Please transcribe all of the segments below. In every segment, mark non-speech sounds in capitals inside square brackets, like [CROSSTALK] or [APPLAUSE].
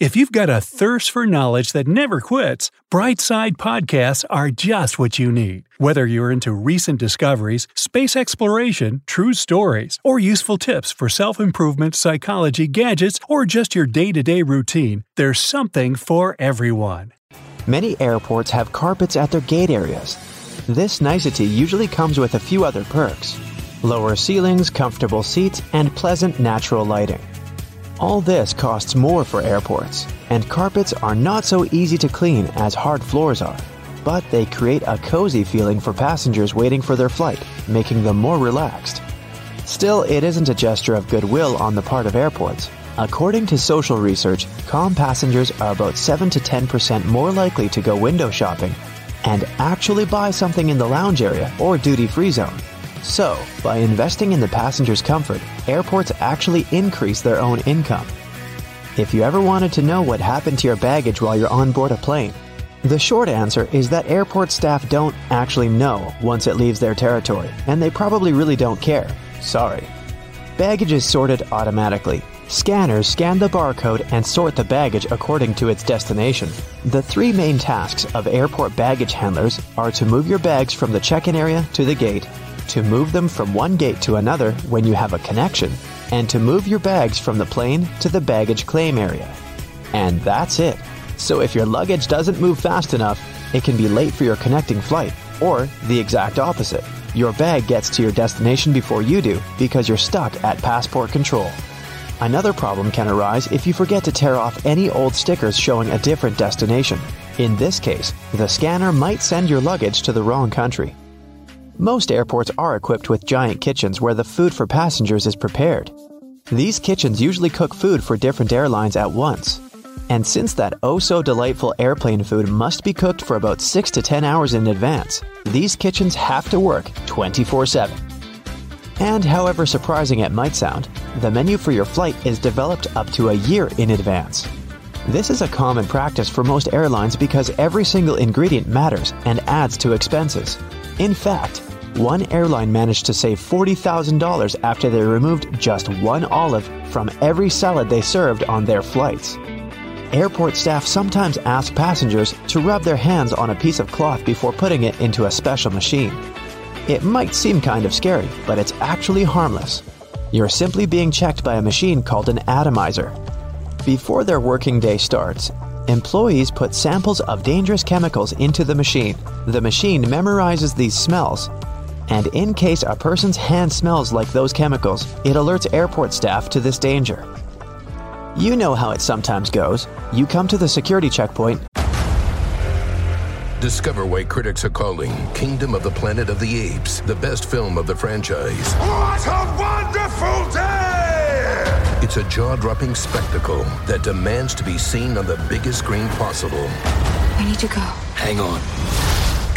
If you've got a thirst for knowledge that never quits, Brightside Podcasts are just what you need. Whether you're into recent discoveries, space exploration, true stories, or useful tips for self improvement, psychology, gadgets, or just your day to day routine, there's something for everyone. Many airports have carpets at their gate areas. This nicety usually comes with a few other perks lower ceilings, comfortable seats, and pleasant natural lighting. All this costs more for airports, and carpets are not so easy to clean as hard floors are. But they create a cozy feeling for passengers waiting for their flight, making them more relaxed. Still, it isn't a gesture of goodwill on the part of airports. According to social research, calm passengers are about 7 to 10% more likely to go window shopping and actually buy something in the lounge area or duty free zone. So, by investing in the passenger's comfort, airports actually increase their own income. If you ever wanted to know what happened to your baggage while you're on board a plane, the short answer is that airport staff don't actually know once it leaves their territory, and they probably really don't care. Sorry. Baggage is sorted automatically. Scanners scan the barcode and sort the baggage according to its destination. The three main tasks of airport baggage handlers are to move your bags from the check in area to the gate, to move them from one gate to another when you have a connection, and to move your bags from the plane to the baggage claim area. And that's it. So if your luggage doesn't move fast enough, it can be late for your connecting flight, or the exact opposite. Your bag gets to your destination before you do because you're stuck at passport control. Another problem can arise if you forget to tear off any old stickers showing a different destination. In this case, the scanner might send your luggage to the wrong country. Most airports are equipped with giant kitchens where the food for passengers is prepared. These kitchens usually cook food for different airlines at once. And since that oh so delightful airplane food must be cooked for about 6 to 10 hours in advance, these kitchens have to work 24 7. And however surprising it might sound, the menu for your flight is developed up to a year in advance. This is a common practice for most airlines because every single ingredient matters and adds to expenses. In fact, one airline managed to save $40,000 after they removed just one olive from every salad they served on their flights. Airport staff sometimes ask passengers to rub their hands on a piece of cloth before putting it into a special machine. It might seem kind of scary, but it's actually harmless. You're simply being checked by a machine called an atomizer. Before their working day starts, employees put samples of dangerous chemicals into the machine. The machine memorizes these smells, and in case a person's hand smells like those chemicals, it alerts airport staff to this danger. You know how it sometimes goes. You come to the security checkpoint, Discover why critics are calling Kingdom of the Planet of the Apes the best film of the franchise. What a wonderful day! It's a jaw dropping spectacle that demands to be seen on the biggest screen possible. We need to go. Hang on.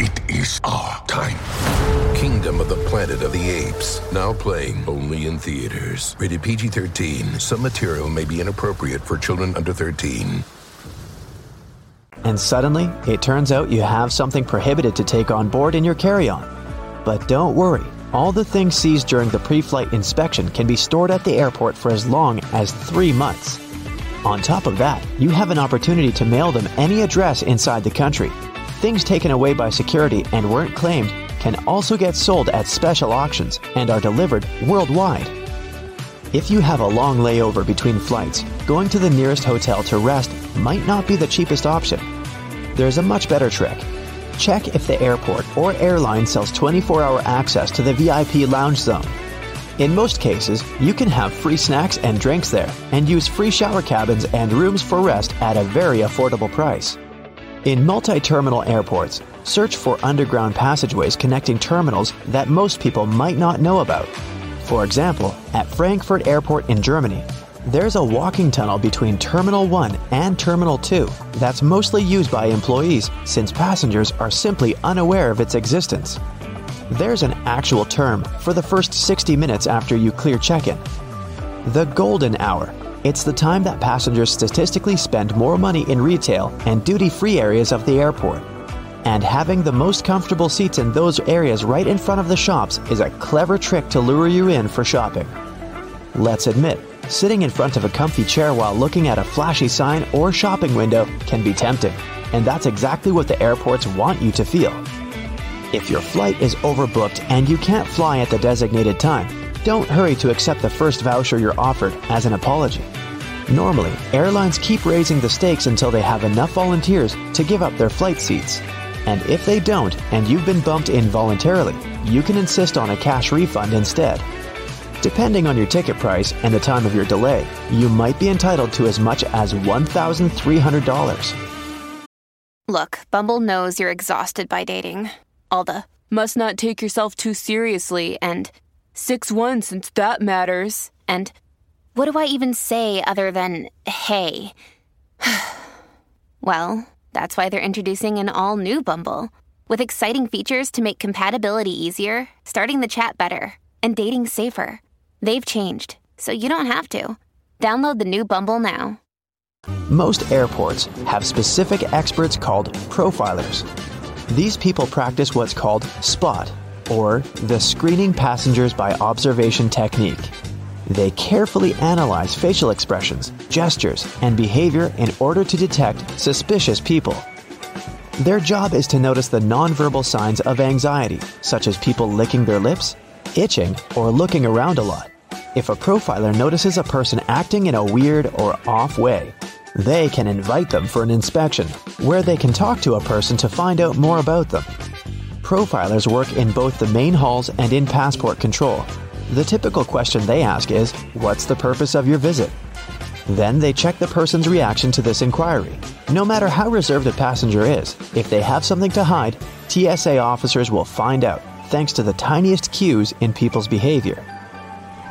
It is our time. Kingdom of the Planet of the Apes. Now playing only in theaters. Rated PG 13. Some material may be inappropriate for children under 13. and suddenly it turns out you have something prohibited to take on board in your carry on. But don't worry, all the things seized during the pre flight inspection can be stored at the airport for as long as three months. On top of that, you have an opportunity to mail them any address inside the country. Things taken away by security and weren't claimed can also get sold at special auctions and are delivered worldwide. If you have a long layover between flights, going to the nearest hotel to rest might not be the cheapest option. There's a much better trick. Check if the airport or airline sells 24 hour access to the VIP lounge zone. In most cases, you can have free snacks and drinks there and use free shower cabins and rooms for rest at a very affordable price. In multi terminal airports, search for underground passageways connecting terminals that most people might not know about. For example, at Frankfurt Airport in Germany, there's a walking tunnel between Terminal 1 and Terminal 2 that's mostly used by employees since passengers are simply unaware of its existence. There's an actual term for the first 60 minutes after you clear check in the golden hour. It's the time that passengers statistically spend more money in retail and duty free areas of the airport. And having the most comfortable seats in those areas right in front of the shops is a clever trick to lure you in for shopping. Let's admit, sitting in front of a comfy chair while looking at a flashy sign or shopping window can be tempting, and that's exactly what the airports want you to feel. If your flight is overbooked and you can't fly at the designated time, don't hurry to accept the first voucher you're offered as an apology. Normally, airlines keep raising the stakes until they have enough volunteers to give up their flight seats. And if they don't, and you've been bumped involuntarily, you can insist on a cash refund instead. Depending on your ticket price and the time of your delay, you might be entitled to as much as $1,300. Look, Bumble knows you're exhausted by dating. All the must not take yourself too seriously and 6 1 since that matters. And what do I even say other than hey? [SIGHS] well, that's why they're introducing an all new Bumble with exciting features to make compatibility easier, starting the chat better, and dating safer. They've changed, so you don't have to. Download the new Bumble now. Most airports have specific experts called profilers. These people practice what's called SPOT, or the screening passengers by observation technique. They carefully analyze facial expressions, gestures, and behavior in order to detect suspicious people. Their job is to notice the nonverbal signs of anxiety, such as people licking their lips, itching, or looking around a lot. If a profiler notices a person acting in a weird or off way, they can invite them for an inspection, where they can talk to a person to find out more about them. Profilers work in both the main halls and in passport control. The typical question they ask is, What's the purpose of your visit? Then they check the person's reaction to this inquiry. No matter how reserved a passenger is, if they have something to hide, TSA officers will find out thanks to the tiniest cues in people's behavior.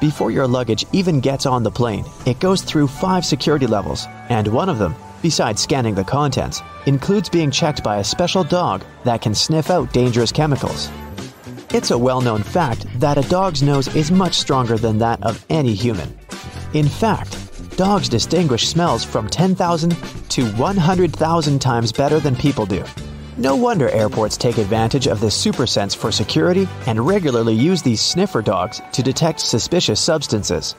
Before your luggage even gets on the plane, it goes through five security levels, and one of them, besides scanning the contents, includes being checked by a special dog that can sniff out dangerous chemicals. It's a well known fact that a dog's nose is much stronger than that of any human. In fact, dogs distinguish smells from 10,000 to 100,000 times better than people do. No wonder airports take advantage of this super sense for security and regularly use these sniffer dogs to detect suspicious substances.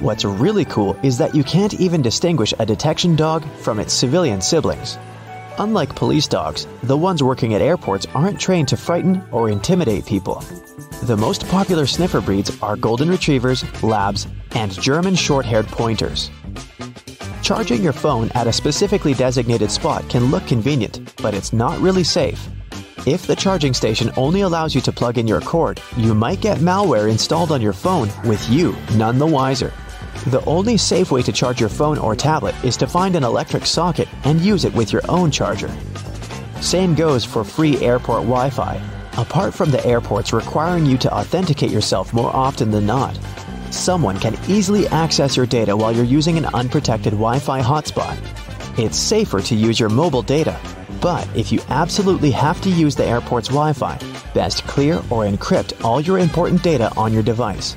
What's really cool is that you can't even distinguish a detection dog from its civilian siblings. Unlike police dogs, the ones working at airports aren't trained to frighten or intimidate people. The most popular sniffer breeds are Golden Retrievers, Labs, and German short haired pointers. Charging your phone at a specifically designated spot can look convenient, but it's not really safe. If the charging station only allows you to plug in your cord, you might get malware installed on your phone with you none the wiser. The only safe way to charge your phone or tablet is to find an electric socket and use it with your own charger. Same goes for free airport Wi Fi, apart from the airports requiring you to authenticate yourself more often than not. Someone can easily access your data while you're using an unprotected Wi Fi hotspot. It's safer to use your mobile data, but if you absolutely have to use the airport's Wi Fi, best clear or encrypt all your important data on your device.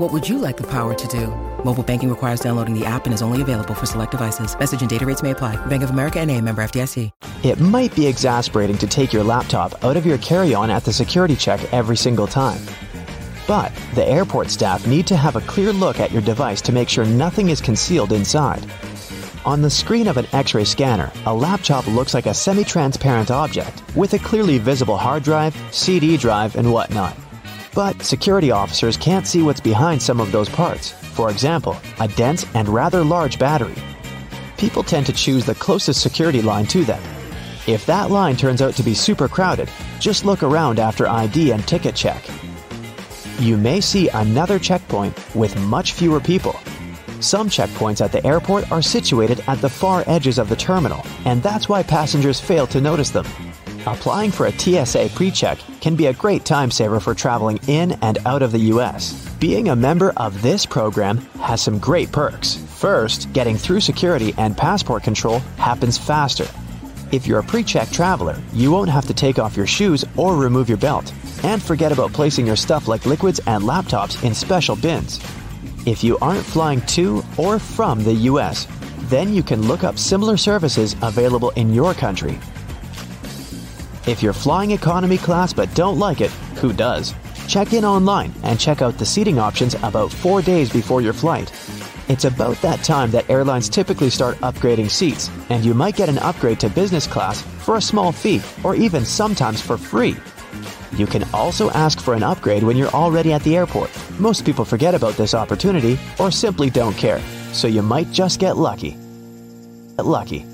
What would you like the power to do? Mobile banking requires downloading the app and is only available for select devices. Message and data rates may apply. Bank of America and a member FDIC. It might be exasperating to take your laptop out of your carry on at the security check every single time. But the airport staff need to have a clear look at your device to make sure nothing is concealed inside. On the screen of an X ray scanner, a laptop looks like a semi transparent object with a clearly visible hard drive, CD drive, and whatnot. But security officers can't see what's behind some of those parts. For example, a dense and rather large battery. People tend to choose the closest security line to them. If that line turns out to be super crowded, just look around after ID and ticket check. You may see another checkpoint with much fewer people. Some checkpoints at the airport are situated at the far edges of the terminal, and that's why passengers fail to notice them. Applying for a TSA PreCheck can be a great time saver for traveling in and out of the US. Being a member of this program has some great perks. First, getting through security and passport control happens faster. If you're a pre-check traveler, you won't have to take off your shoes or remove your belt. And forget about placing your stuff like liquids and laptops in special bins. If you aren't flying to or from the US, then you can look up similar services available in your country. If you're flying economy class but don't like it, who does? Check in online and check out the seating options about four days before your flight. It's about that time that airlines typically start upgrading seats, and you might get an upgrade to business class for a small fee or even sometimes for free. You can also ask for an upgrade when you're already at the airport. Most people forget about this opportunity or simply don't care, so you might just get lucky. Get Lucky.